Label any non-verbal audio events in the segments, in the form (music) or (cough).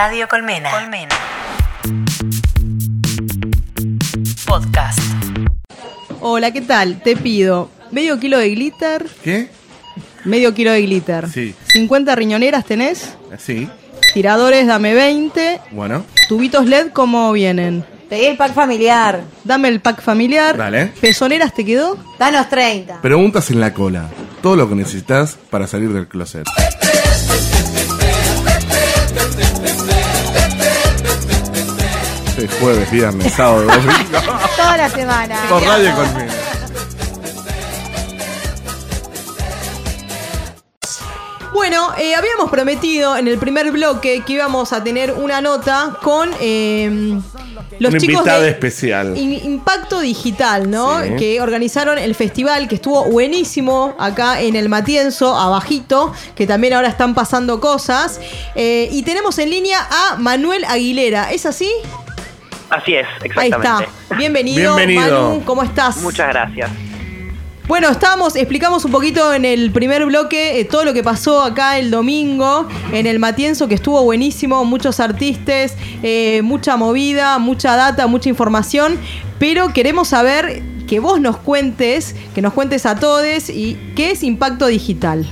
Radio Colmena. Colmena. Podcast. Hola, ¿qué tal? Te pido medio kilo de glitter. ¿Qué? Medio kilo de glitter. Sí. 50 riñoneras tenés. Sí. Tiradores, dame 20. Bueno. Tubitos LED, ¿cómo vienen? Pedí el pack familiar. Dame el pack familiar. Dale. ¿Pezoneras te quedó? Danos 30. Preguntas en la cola. Todo lo que necesitas para salir del closet. Jueves, viernes, sábado, domingo. (laughs) Toda la semana. Por Radio Colmena. Bueno, eh, habíamos prometido en el primer bloque que íbamos a tener una nota con eh, los Una chicos de especial. In- Impacto Digital, ¿no? Sí. Que organizaron el festival que estuvo buenísimo acá en el Matienzo, abajito, que también ahora están pasando cosas. Eh, y tenemos en línea a Manuel Aguilera, ¿es así? Así es, Ahí exactamente. está. Bienvenido, Bienvenido. Manu, ¿cómo estás? Muchas gracias. Bueno, estábamos, explicamos un poquito en el primer bloque eh, todo lo que pasó acá el domingo en el Matienzo, que estuvo buenísimo, muchos artistas, eh, mucha movida, mucha data, mucha información, pero queremos saber que vos nos cuentes, que nos cuentes a todos y qué es Impacto Digital.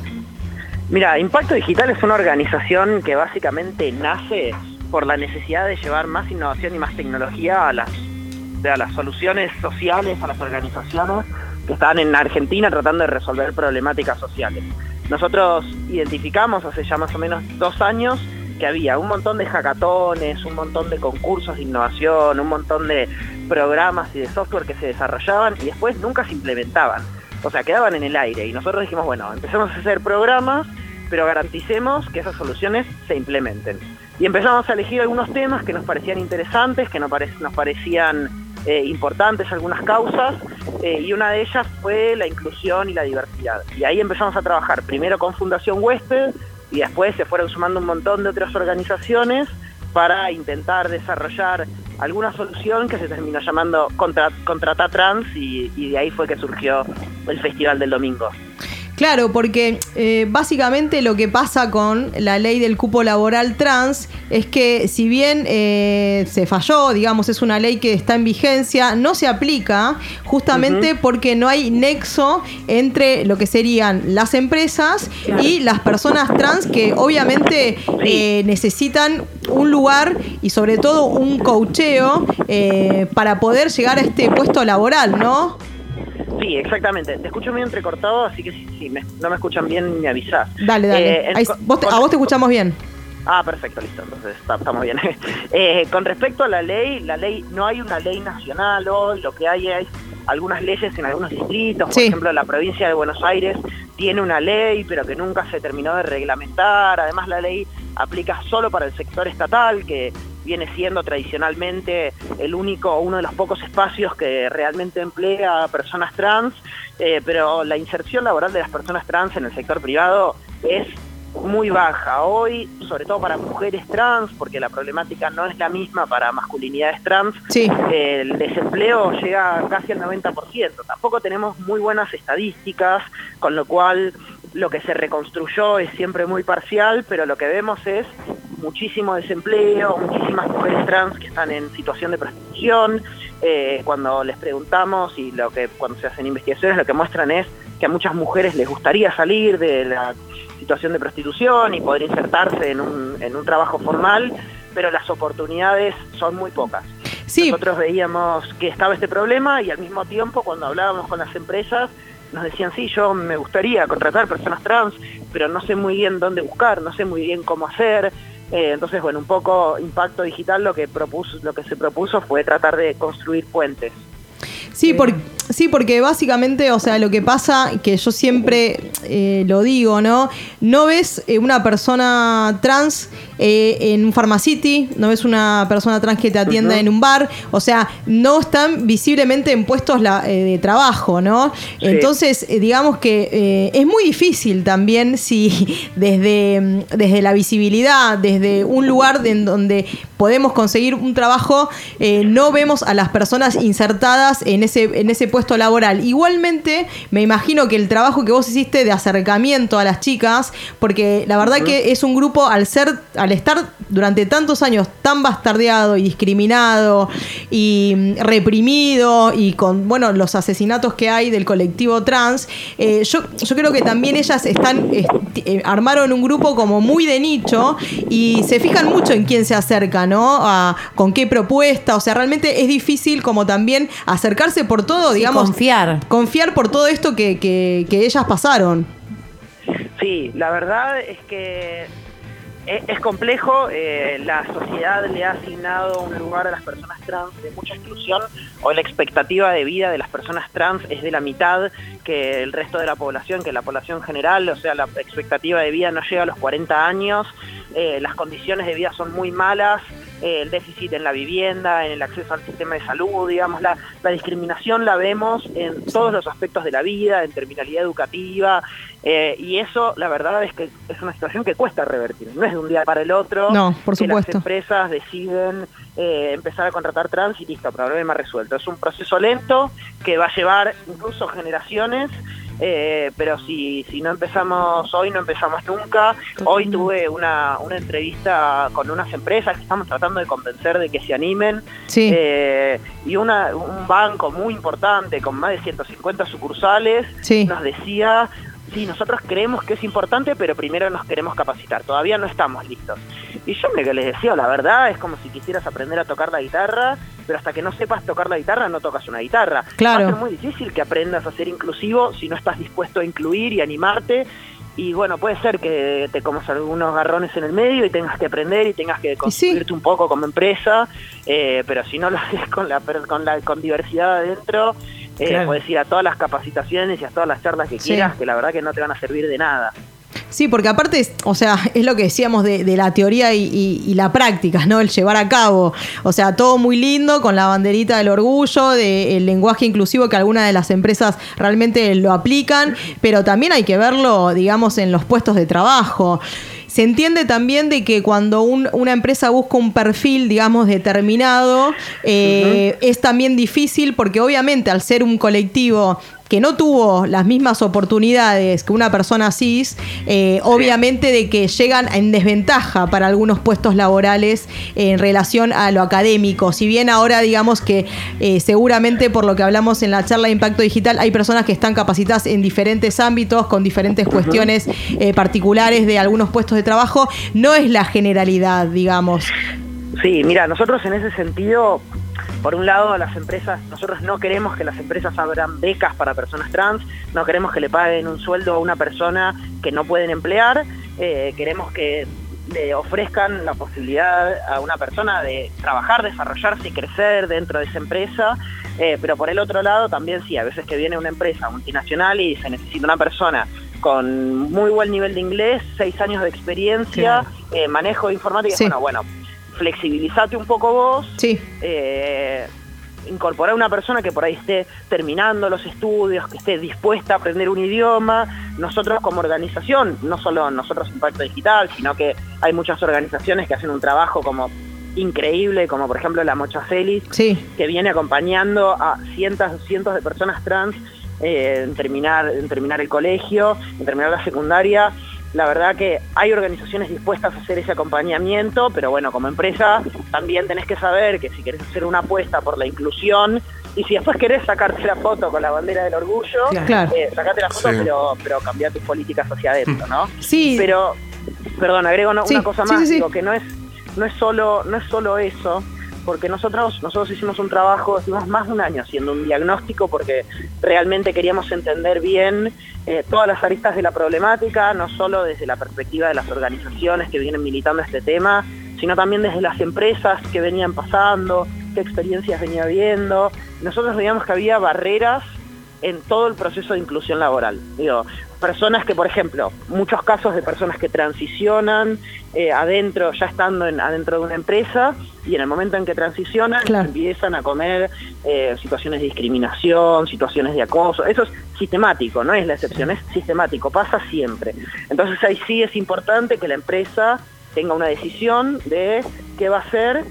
Mira, Impacto Digital es una organización que básicamente nace por la necesidad de llevar más innovación y más tecnología a las, a las soluciones sociales, a las organizaciones que están en Argentina tratando de resolver problemáticas sociales. Nosotros identificamos hace ya más o menos dos años que había un montón de hackatones, un montón de concursos de innovación, un montón de programas y de software que se desarrollaban y después nunca se implementaban. O sea, quedaban en el aire y nosotros dijimos, bueno, empecemos a hacer programas, pero garanticemos que esas soluciones se implementen. Y empezamos a elegir algunos temas que nos parecían interesantes, que nos, pare- nos parecían eh, importantes algunas causas, eh, y una de ellas fue la inclusión y la diversidad. Y ahí empezamos a trabajar primero con Fundación Huésped, y después se fueron sumando un montón de otras organizaciones para intentar desarrollar alguna solución que se terminó llamando Contra- Contrata Trans, y, y de ahí fue que surgió el Festival del Domingo. Claro, porque eh, básicamente lo que pasa con la ley del cupo laboral trans es que si bien eh, se falló, digamos, es una ley que está en vigencia, no se aplica justamente porque no hay nexo entre lo que serían las empresas y las personas trans que obviamente eh, necesitan un lugar y sobre todo un coacheo eh, para poder llegar a este puesto laboral, ¿no? Sí, exactamente. Te escucho muy entrecortado, así que si, si me- no me escuchan bien, me avisás. Dale, dale. Eh, Ahí- vos te- a vos te escuchamos bien. Ah, perfecto, listo, entonces está- estamos bien. (laughs) Eh, con respecto a la ley, la ley no hay una ley nacional hoy, lo que hay es algunas leyes en algunos distritos, por Sí. ejemplo, la provincia de Buenos Aires tiene una ley, pero que nunca se terminó de reglamentar, además la ley aplica solo para el sector estatal, que viene siendo tradicionalmente el único o uno de los pocos espacios que realmente emplea a personas trans, eh, pero la inserción laboral de las personas trans en el sector privado es muy baja hoy, sobre todo para mujeres trans, porque la problemática no es la misma para masculinidades trans. Sí. Eh, El desempleo llega casi al 90%. Tampoco tenemos muy buenas estadísticas, con lo cual lo que se reconstruyó es siempre muy parcial, pero lo que vemos es muchísimo desempleo, muchísimas mujeres trans que están en situación de prostitución. Eh, cuando les preguntamos y lo que cuando se hacen investigaciones lo que muestran es que a muchas mujeres les gustaría salir de la situación de prostitución y poder insertarse en un, en un trabajo formal, pero las oportunidades son muy pocas. Sí, Nosotros veíamos que estaba este problema y al mismo tiempo cuando hablábamos con las empresas nos decían, sí, yo me gustaría contratar personas trans, pero no sé muy bien dónde buscar, no sé muy bien cómo hacer. Eh, entonces, bueno, un poco impacto digital lo que propuso, lo que se propuso fue tratar de construir puentes. Sí, por- sí, porque básicamente, o sea, lo que pasa, que yo siempre eh, lo digo, ¿no? No ves eh, una persona trans eh, en un pharmacity, no ves una persona trans que te atienda en un bar, o sea, no están visiblemente en puestos la- eh, de trabajo, ¿no? Entonces, digamos que es muy difícil también si (laughs) desde, desde la visibilidad, desde un lugar de- en donde podemos conseguir un trabajo, no vemos a las personas insertadas en ese, en ese puesto puesto laboral. Igualmente, me imagino que el trabajo que vos hiciste de acercamiento a las chicas, porque la verdad que es un grupo al ser, al estar durante tantos años tan bastardeado y discriminado y mm, reprimido y con bueno los asesinatos que hay del colectivo trans, eh, yo, yo creo que también ellas están est- eh, armaron un grupo como muy de nicho y se fijan mucho en quién se acerca, ¿no? A, con qué propuesta, o sea, realmente es difícil como también acercarse por todo, Sí, digamos, confiar. confiar por todo esto que, que- que ellas pasaron. Sí, la verdad es que es complejo. eh, la sociedad le ha asignado un lugar a las personas trans de mucha exclusión. Hoy la expectativa de vida de las personas trans es de la mitad que el resto de la población, que la población general. O sea, la expectativa de vida no llega a los 40 años. eh, las condiciones de vida son muy malas. Eh, el déficit en la vivienda, en el acceso al sistema de salud, digamos, la, la discriminación la vemos en todos los aspectos de la vida, en terminalidad educativa, eh, y eso la verdad es que es una situación que cuesta revertir, no es de un día para el otro. No, por que supuesto. Las empresas deciden eh, empezar a contratar trans y listo, problema resuelto. Es un proceso lento que va a llevar incluso generaciones. Eh, pero si, si no empezamos hoy, no empezamos nunca. Hoy tuve una, una entrevista con unas empresas que estamos tratando de convencer de que se animen. Sí. Eh, y una, un banco muy importante con más de 150 sucursales Sí. nos decía, sí, nosotros creemos que es importante, pero primero nos queremos capacitar, todavía no estamos listos. Y yo me que les decía, la verdad, es como si quisieras aprender a tocar la guitarra, pero hasta que no sepas tocar la guitarra no tocas una guitarra. Claro. Va a ser muy difícil que aprendas a ser inclusivo si no estás dispuesto a incluir y animarte. Y bueno, puede ser que te comas algunos garrones en el medio y tengas que aprender y tengas que construirte un poco como empresa, eh, pero si no lo haces con la con la con diversidad adentro, eh, Claro. puedes ir a todas las capacitaciones y a todas las charlas que Sí. quieras, que la verdad que no te van a servir de nada. Sí, porque aparte, o sea, es lo que decíamos de, de la teoría y, y- y la práctica, ¿no? El llevar a cabo. O sea, todo muy lindo con la banderita del orgullo, del lenguaje inclusivo que algunas de las empresas realmente lo aplican, pero también hay que verlo, digamos, en los puestos de trabajo. Se entiende también de que cuando un- una empresa busca un perfil, digamos, determinado, eh, es también difícil porque obviamente al ser un colectivo que no tuvo las mismas oportunidades que una persona cis, eh, obviamente de que llegan en desventaja para algunos puestos laborales en relación a lo académico. Si bien ahora digamos que eh, seguramente por lo que hablamos en la charla de impacto digital hay personas que están capacitadas en diferentes ámbitos, con diferentes cuestiones eh, particulares de algunos puestos de trabajo, no es la generalidad, digamos. Sí, mira, nosotros en ese sentido, por un lado, las empresas, nosotros no queremos que las empresas abran becas para personas trans, no queremos que le paguen un sueldo a una persona que no pueden emplear, eh, queremos que le ofrezcan la posibilidad a una persona de trabajar, desarrollarse y crecer dentro de esa empresa, eh, pero por el otro lado también sí, a veces que viene una empresa multinacional y se necesita una persona con muy buen nivel de inglés, seis años de experiencia, eh, manejo de informática, Sí. bueno, bueno, flexibilizate un poco vos, Sí. eh, incorporar una persona que por ahí esté terminando los estudios, que esté dispuesta a aprender un idioma. Nosotros como organización, no solo nosotros Impacto Digital, sino que hay muchas organizaciones que hacen un trabajo como increíble, como por ejemplo la Mocha Celis, Sí. que viene acompañando a cientos, cientos de personas trans eh, en, terminar, en terminar el colegio, en terminar la secundaria. La verdad que hay organizaciones dispuestas a hacer ese acompañamiento, pero bueno, como empresa también tenés que saber que si querés hacer una apuesta por la inclusión y si después querés sacarte la foto con la bandera del orgullo, Claro. eh, sacate la foto, Sí. pero, pero cambiar tus políticas hacia adentro, ¿no? (laughs) Sí. Pero, perdón, agrego Sí, una cosa sí, más, sí, sí. digo que no es, no es solo, no es solo eso, porque nosotros, nosotros hicimos un trabajo, hicimos más de un año haciendo un diagnóstico porque realmente queríamos entender bien eh, todas las aristas de la problemática, no solo desde la perspectiva de las organizaciones que vienen militando este tema, sino también desde las empresas que venían pasando, qué experiencias venía viendo. Nosotros veíamos que había barreras en todo el proceso de inclusión laboral. Digo, personas que, por ejemplo, muchos casos de personas que transicionan eh, adentro, ya estando en, adentro de una empresa, y en el momento en que transicionan Claro. empiezan a comer eh, situaciones de discriminación, situaciones de acoso. Eso es sistemático, no es la excepción, es sistemático, pasa siempre. Entonces ahí sí es importante que la empresa tenga una decisión de qué va a hacer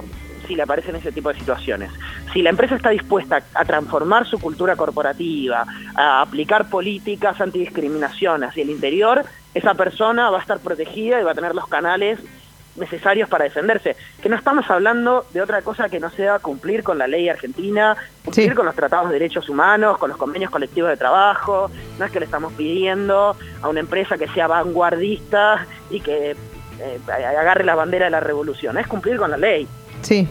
si le aparecen ese tipo de situaciones. Si la empresa está dispuesta a transformar su cultura corporativa, a aplicar políticas antidiscriminación hacia el interior, esa persona va a estar protegida y va a tener los canales necesarios para defenderse. Que no estamos hablando de otra cosa que no sea cumplir con la ley argentina, cumplir Sí. con los tratados de derechos humanos, con los convenios colectivos de trabajo. No es que le estamos pidiendo a una empresa que sea vanguardista y que eh, agarre la bandera de la revolución. Es cumplir con la ley. Sí.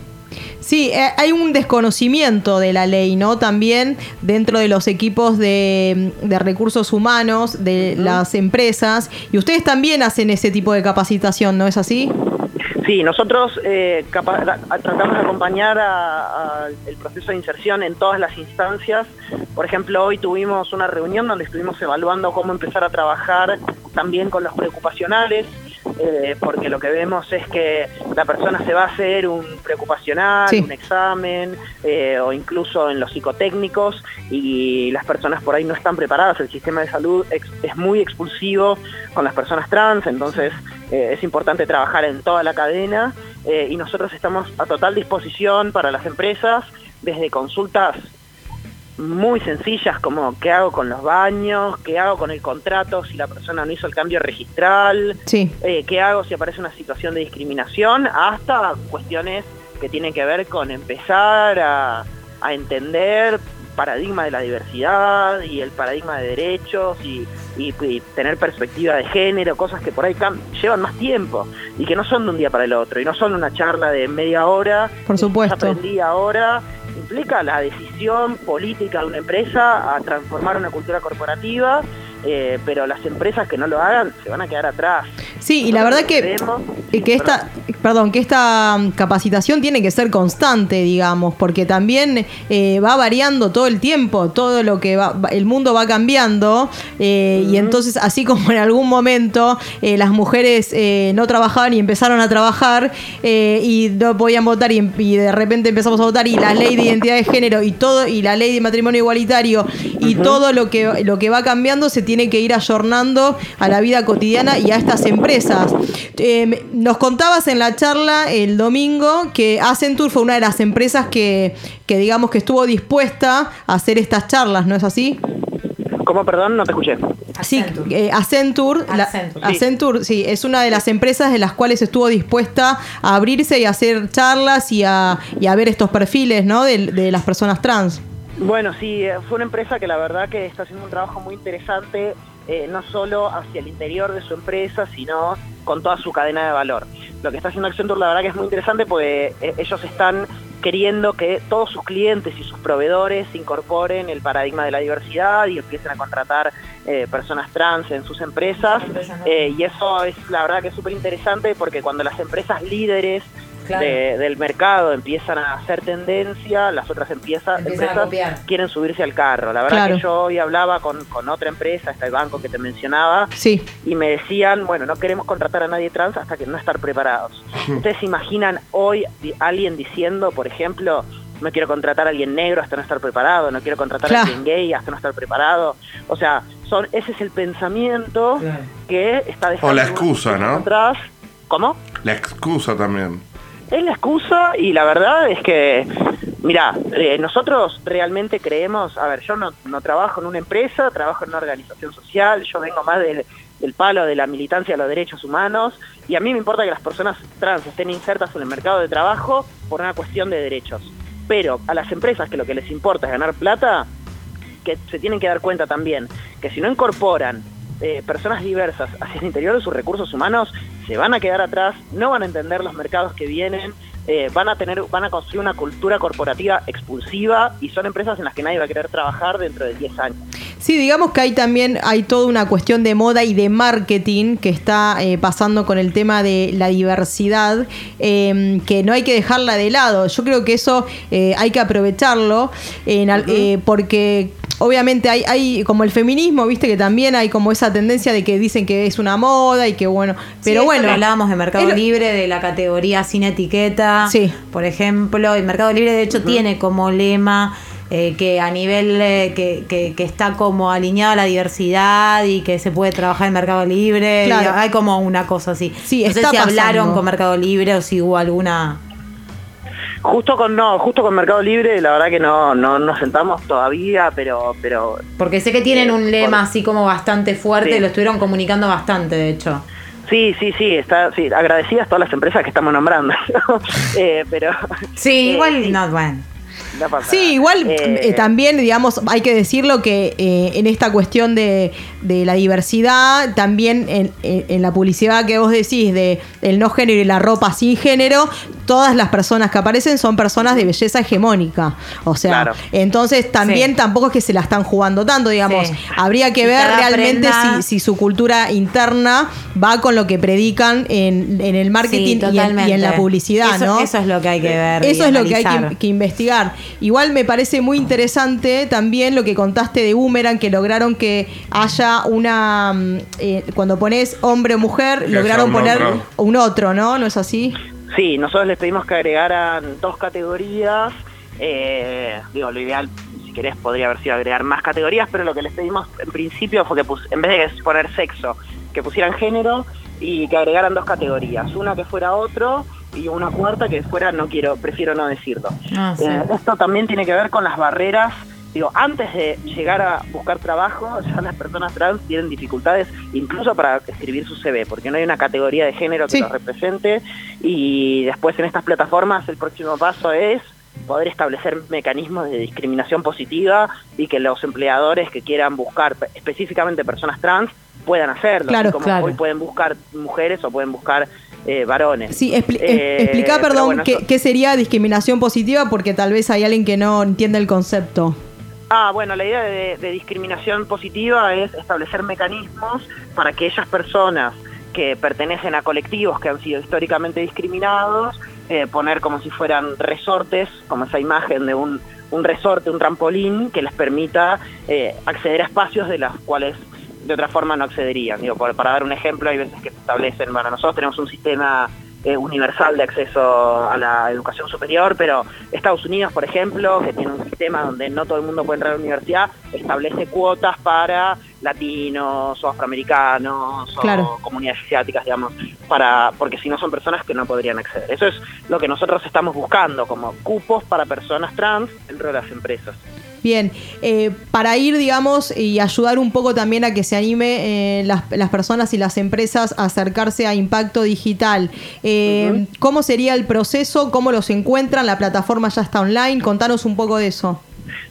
Sí, eh, hay un desconocimiento de la ley, ¿no? También dentro de los equipos de, de recursos humanos de las empresas. Y ustedes también hacen ese tipo de capacitación, ¿no es así? Sí, nosotros eh, tratamos de acompañar a- a el proceso de inserción en todas las instancias. Por ejemplo, hoy tuvimos una reunión donde estuvimos evaluando cómo empezar a trabajar también con los preocupacionales, eh, porque lo que vemos es que la persona se va a hacer un preocupacional, Sí. un examen, eh, o incluso en los psicotécnicos, y las personas por ahí no están preparadas. El sistema de salud ex- es muy expulsivo con las personas trans, entonces eh, es importante trabajar en toda la cadena y nosotros estamos a total disposición para las empresas, desde consultas muy sencillas como qué hago con los baños, qué hago con el contrato si la persona no hizo el cambio registral, Sí. eh, qué hago si aparece una situación de discriminación, hasta cuestiones que tienen que ver con empezar a, a entender paradigma de la diversidad y el paradigma de derechos y, y- y tener perspectiva de género, cosas que por ahí llevan más tiempo y que no son de un día para el otro y no son una charla de media hora. Por supuesto. Aprendí ahora implica la decisión política de una empresa a transformar una cultura corporativa, eh, pero las empresas que no lo hagan se van a quedar atrás. Sí, y la verdad que, que esta, perdón, que esta mm, capacitación tiene que ser constante, digamos, porque también eh, va variando todo el tiempo, todo lo que va, el mundo va cambiando, eh, y entonces así como en algún momento eh, las mujeres eh, no trabajaban y empezaron a trabajar y no podían votar y, y de repente empezamos a votar y la ley de identidad de género y todo y la ley de matrimonio igualitario y todo lo que lo que va cambiando se tiene que ir ayornando a la vida cotidiana y a estas empresas. Eh, me- nos contabas en la charla el domingo que Accenture fue una de las empresas que, que digamos que estuvo dispuesta a hacer estas charlas, ¿no es así? ¿Cómo, perdón? No te escuché. Sí, Accenture. eh, Accenture, la- Accenture. Accenture, sí, es una de las empresas de las cuales estuvo dispuesta a abrirse y a hacer charlas y a, y a ver estos perfiles, ¿no? De, de las personas trans. Bueno, sí, eh, fue una empresa que la verdad que está haciendo un trabajo muy interesante, eh, no solo hacia el interior de su empresa, sino con toda su cadena de valor. Lo que está haciendo Accenture la verdad que es muy interesante porque eh, ellos están queriendo que todos sus clientes y sus proveedores incorporen el paradigma de la diversidad y empiecen a contratar eh, personas trans en sus empresas. Eh, y eso es la verdad que es súper interesante porque cuando las empresas líderes Claro. de- del mercado empiezan a hacer tendencia, las otras empieza- Empiezan a empresas quieren subirse al carro. La verdad Claro. que yo hoy hablaba con, con otra empresa, está el banco que te mencionaba, Sí, y me decían, bueno, no queremos contratar a nadie trans hasta que no estar preparados. ¿Ustedes se imaginan hoy alguien diciendo, por ejemplo, no quiero contratar a alguien negro hasta no estar preparado, no quiero contratar Claro. a alguien gay hasta no estar preparado? O sea, son ese es el pensamiento que está dejando... O la excusa, ¿no? Atrás. ¿Cómo? La excusa también. Es la excusa y la verdad es que, mira, eh, nosotros realmente creemos, a ver, yo no, no trabajo en una empresa, trabajo en una organización social, yo vengo más del, del palo de la militancia de los derechos humanos y a mí me importa que las personas trans estén insertas en el mercado de trabajo por una cuestión de derechos. Pero a las empresas que lo que les importa es ganar plata, que se tienen que dar cuenta también que si no incorporan eh, personas diversas hacia el interior de sus recursos humanos, se van a quedar atrás, no van a entender los mercados que vienen, eh, van a tener, van a construir una cultura corporativa expulsiva y son empresas en las que nadie va a querer trabajar dentro de 10 años. Sí, digamos que hay también hay toda una cuestión de moda y de marketing que está eh, pasando con el tema de la diversidad, eh, que no hay que dejarla de lado. Yo creo que eso eh, hay que aprovecharlo en porque obviamente hay, hay como el feminismo, viste que también hay como esa tendencia de que dicen que es una moda y que bueno, pero Sí, bueno. hablábamos de Mercado lo- Libre, de la categoría sin etiqueta, Sí. por ejemplo. El Mercado Libre, de hecho, tiene como lema eh, que a nivel eh, que, que- que está como alineado a la diversidad y que se puede trabajar en Mercado Libre. Claro. Y hay como una cosa así. Sí, no sé está si hablaron con Mercado Libre o si hubo alguna. Justo con no, justo con Mercado Libre, la verdad que no, no nos sentamos todavía, pero, pero Porque sé que tienen Eh, un lema por- así como bastante fuerte, Sí. lo estuvieron comunicando bastante, de hecho. sí, sí, sí, está, sí, agradecidas todas las empresas que estamos nombrando, (laughs) (laughs) Eh, pero Sí, (laughs) Eh, igual sí. no, bueno. No pasa Sí, nada. igual Eh, eh, también, digamos, hay que decirlo que eh, en esta cuestión de, de la diversidad, también en, en- en la publicidad que vos decís de el no género y la ropa sin género, todas las personas que aparecen son personas de belleza hegemónica. O sea, Claro. entonces también Sí. tampoco es que se la están jugando tanto, digamos. Sí. Habría que Y ver realmente prenda- si, si su cultura interna va con lo que predican en, en el marketing Sí, y, en, y en la publicidad, Eso- ¿no? eso es lo que hay que ver y Eso es lo que hay que investigar. Igual me parece muy interesante también lo que contaste de Boomerang, que lograron que haya una. mm, eh, cuando pones hombre o mujer, Que lograron un poner otro. un otro, ¿no? ¿No es así? Sí, nosotros les pedimos que agregaran dos categorías. eh, digo, lo ideal, si querés, podría haber sido agregar más categorías, pero lo que les pedimos en principio fue que pus- en vez de poner sexo, que pusieran género y que agregaran dos categorías. Una que fuera otro y una cuarta que fuera no quiero, prefiero no decirlo. Ah, sí. Eh, esto también tiene que ver con las barreras. Digo, antes de llegar a buscar trabajo, ya las personas trans tienen dificultades incluso para escribir su CV, porque no hay una categoría de género que Sí. los represente. Y después en estas plataformas el próximo paso es poder establecer mecanismos de discriminación positiva y que los empleadores que quieran buscar pe- específicamente personas trans puedan hacerlo, Claro, así como claro. hoy pueden buscar mujeres o pueden buscar eh, varones. Sí, expli- Eh, eh, explica, perdón, bueno, qué, sería discriminación positiva, porque tal vez hay alguien que no entiende el concepto. Ah, bueno, la idea de, de discriminación positiva es establecer mecanismos para que aquellas personas que pertenecen a colectivos que han sido históricamente discriminados, eh, poner como si fueran resortes, como esa imagen de un, un resorte, un trampolín, que les permita eh, acceder a espacios de los cuales de otra forma no accederían. Digo, por- para dar un ejemplo, hay veces que se establecen, bueno, nosotros tenemos un sistema eh, universal de acceso a la educación superior, pero Estados Unidos, por ejemplo, que tiene un sistema donde no todo el mundo puede entrar a la universidad, establece cuotas para latinos o afroamericanos Claro. o comunidades asiáticas, digamos, para porque si no son personas que no podrían acceder. Eso es lo que nosotros estamos buscando, como cupos para personas trans dentro de las empresas. Bien, eh, para ir, digamos, y ayudar un poco también a que se anime eh, las, las personas y las empresas a acercarse a impacto digital, eh, ¿cómo sería el proceso? ¿Cómo los encuentran? ¿La plataforma ya está online? Contanos un poco de eso.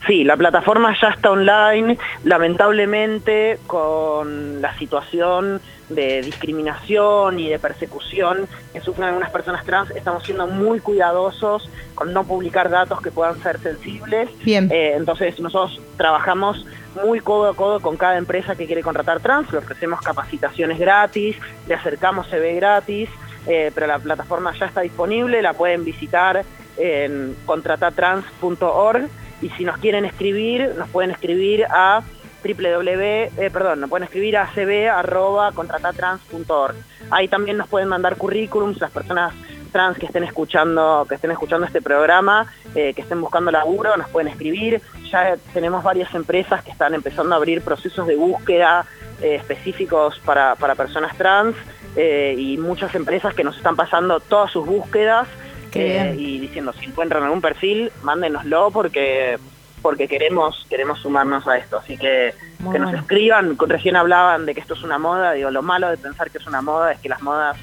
Sí, la plataforma ya está online. Lamentablemente, con la situación de discriminación y de persecución que sufren algunas personas trans, estamos siendo muy cuidadosos con no publicar datos que puedan ser sensibles. Bien. Eh, entonces, nosotros trabajamos muy codo a codo con cada empresa que quiere contratar trans, le ofrecemos capacitaciones gratis, le acercamos CV gratis, eh, pero la plataforma ya está disponible, la pueden visitar en contratatrans.org y si nos quieren escribir, nos pueden escribir a www, eh, perdón, nos pueden escribir a cb@contratatrans.org. Ahí también nos pueden mandar currículums las personas trans que estén escuchando que estén escuchando este programa, eh, que estén buscando laburo, nos pueden escribir. Ya tenemos varias empresas que están empezando a abrir procesos de búsqueda eh, específicos para, para personas trans y muchas empresas que nos están pasando todas sus búsquedas eh, y diciendo si encuentran algún perfil, mándenoslo porque porque queremos queremos sumarnos a esto. Así que Muy que nos escriban, recién hablaban de que esto es una moda, digo, lo malo de pensar que es una moda es que las modas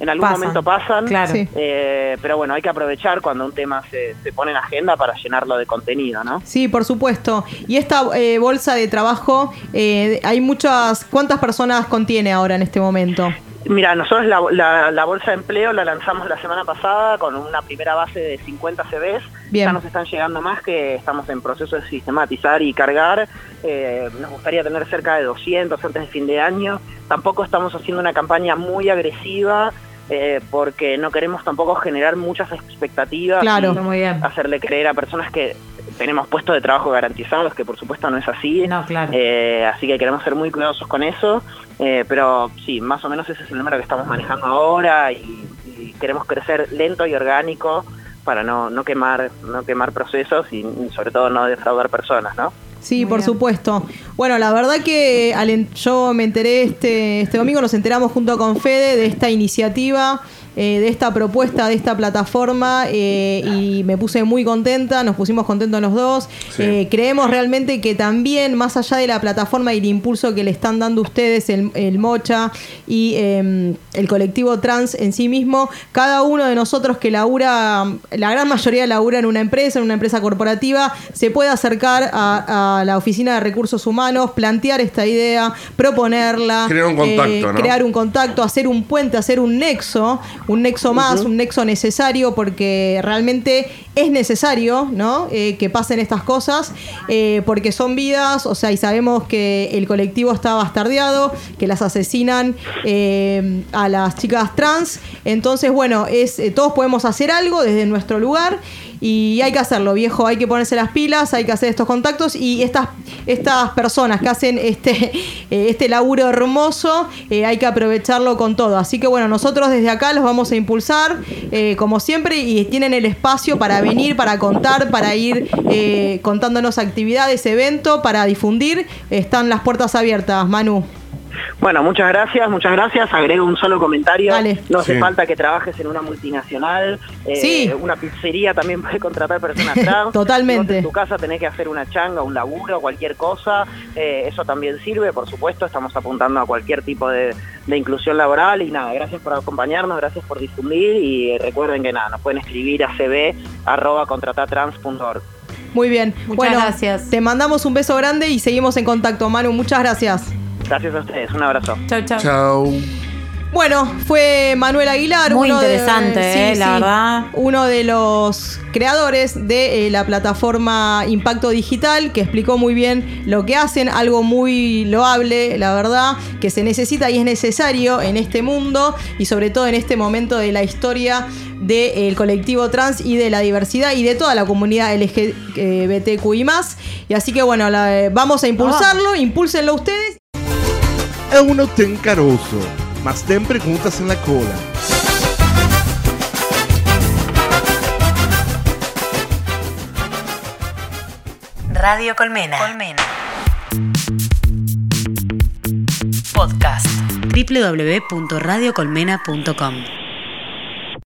en algún Pasan. momento pasan, Claro. Sí. eh, pero bueno, hay que aprovechar cuando un tema se, se pone en agenda para llenarlo de contenido, ¿no? Sí, por supuesto. Y esta eh, bolsa de trabajo, eh, hay muchas, ¿cuántas personas contiene ahora en este momento? Mira, nosotros la, la- la bolsa de empleo la lanzamos la semana pasada con una primera base de 50 CVs. Bien. Ya nos están llegando más que estamos en proceso de sistematizar y cargar. Eh, nos gustaría tener cerca de 200 antes de fin de año. Tampoco estamos haciendo una campaña muy agresiva eh, porque no queremos tampoco generar muchas expectativas. Claro. y Muy bien. hacerle creer a personas que tenemos puestos de trabajo garantizados, que por supuesto no es así. No, claro. Eh, así que queremos ser muy cuidadosos con eso, eh, pero sí, más o menos ese es el número que estamos manejando ahora y, y queremos crecer lento y orgánico para no, no quemar no quemar procesos y sobre todo no defraudar personas, ¿no? Sí, Muy por bien. supuesto. Bueno, la verdad que yo me enteré este, este domingo, nos enteramos junto con Fede de esta iniciativa eh, de esta propuesta, de esta plataforma eh, y me puse muy contenta, nos pusimos contentos los dos. Sí. Eh, creemos realmente que también, más allá de la plataforma y el impulso que le están dando ustedes, el, el Mocha y eh, el colectivo trans en sí mismo, cada uno de nosotros que labura, la gran mayoría labura en una empresa, en una empresa corporativa, se puede acercar a, a la oficina de recursos humanos, plantear esta idea, proponerla, Crear un contacto, ¿no? crear un contacto, hacer un puente, hacer un nexo, un nexo más, un nexo necesario, porque realmente es necesario, ¿no? Eh, que pasen estas cosas, eh, porque son vidas, o sea, y sabemos que el colectivo está bastardeado, que las asesinan eh, a las chicas trans. Entonces, bueno, es, todos podemos hacer algo desde nuestro lugar. Y hay que hacerlo, viejo, hay que ponerse las pilas, hay que hacer estos contactos y estas, estas personas que hacen este, (laughs) eh, este laburo hermoso, eh, hay que aprovecharlo con todo. Así que bueno, nosotros desde acá los vamos a impulsar, eh, como siempre, y tienen el espacio para venir, para contar, para ir eh, contándonos actividades, evento, para difundir. Están las puertas abiertas, Manu. Bueno, muchas gracias, muchas gracias. Agrego un solo comentario. Dale. No hace Sí. falta que trabajes en una multinacional. eh, Sí. Una pizzería también (laughs) puede contratar personas trans. (laughs) Totalmente. Vos en tu casa tenés que hacer una changa, un laburo, cualquier cosa. eh, eso también sirve, por supuesto. Estamos apuntando a cualquier tipo de, de inclusión laboral. Y nada, gracias por acompañarnos, gracias por difundir. Y recuerden que nada, nos pueden escribir a cb.contratatrans.org. Muy bien. Muchas bueno, gracias. Te mandamos un beso grande y seguimos en contacto, Manu. Muchas gracias. Gracias a ustedes, un abrazo. Chau, chau. Chao. Bueno, fue Manuel Aguilar. Muy uno de- interesante, eh, la verdad. Uno de los creadores de eh, la plataforma Impacto Digital, que explicó muy bien lo que hacen, algo muy loable, la verdad, que se necesita y es necesario en este mundo y sobre todo en este momento de la historia del colectivo trans y de la diversidad y de toda la comunidad LGBTQI+. Y así que bueno, la- eh, vamos a impulsarlo, impúlsenlo ustedes. Um não tem caroço, mas tem perguntas na cola. Radio Colmena. Colmena. Podcast. www.radiocolmena.com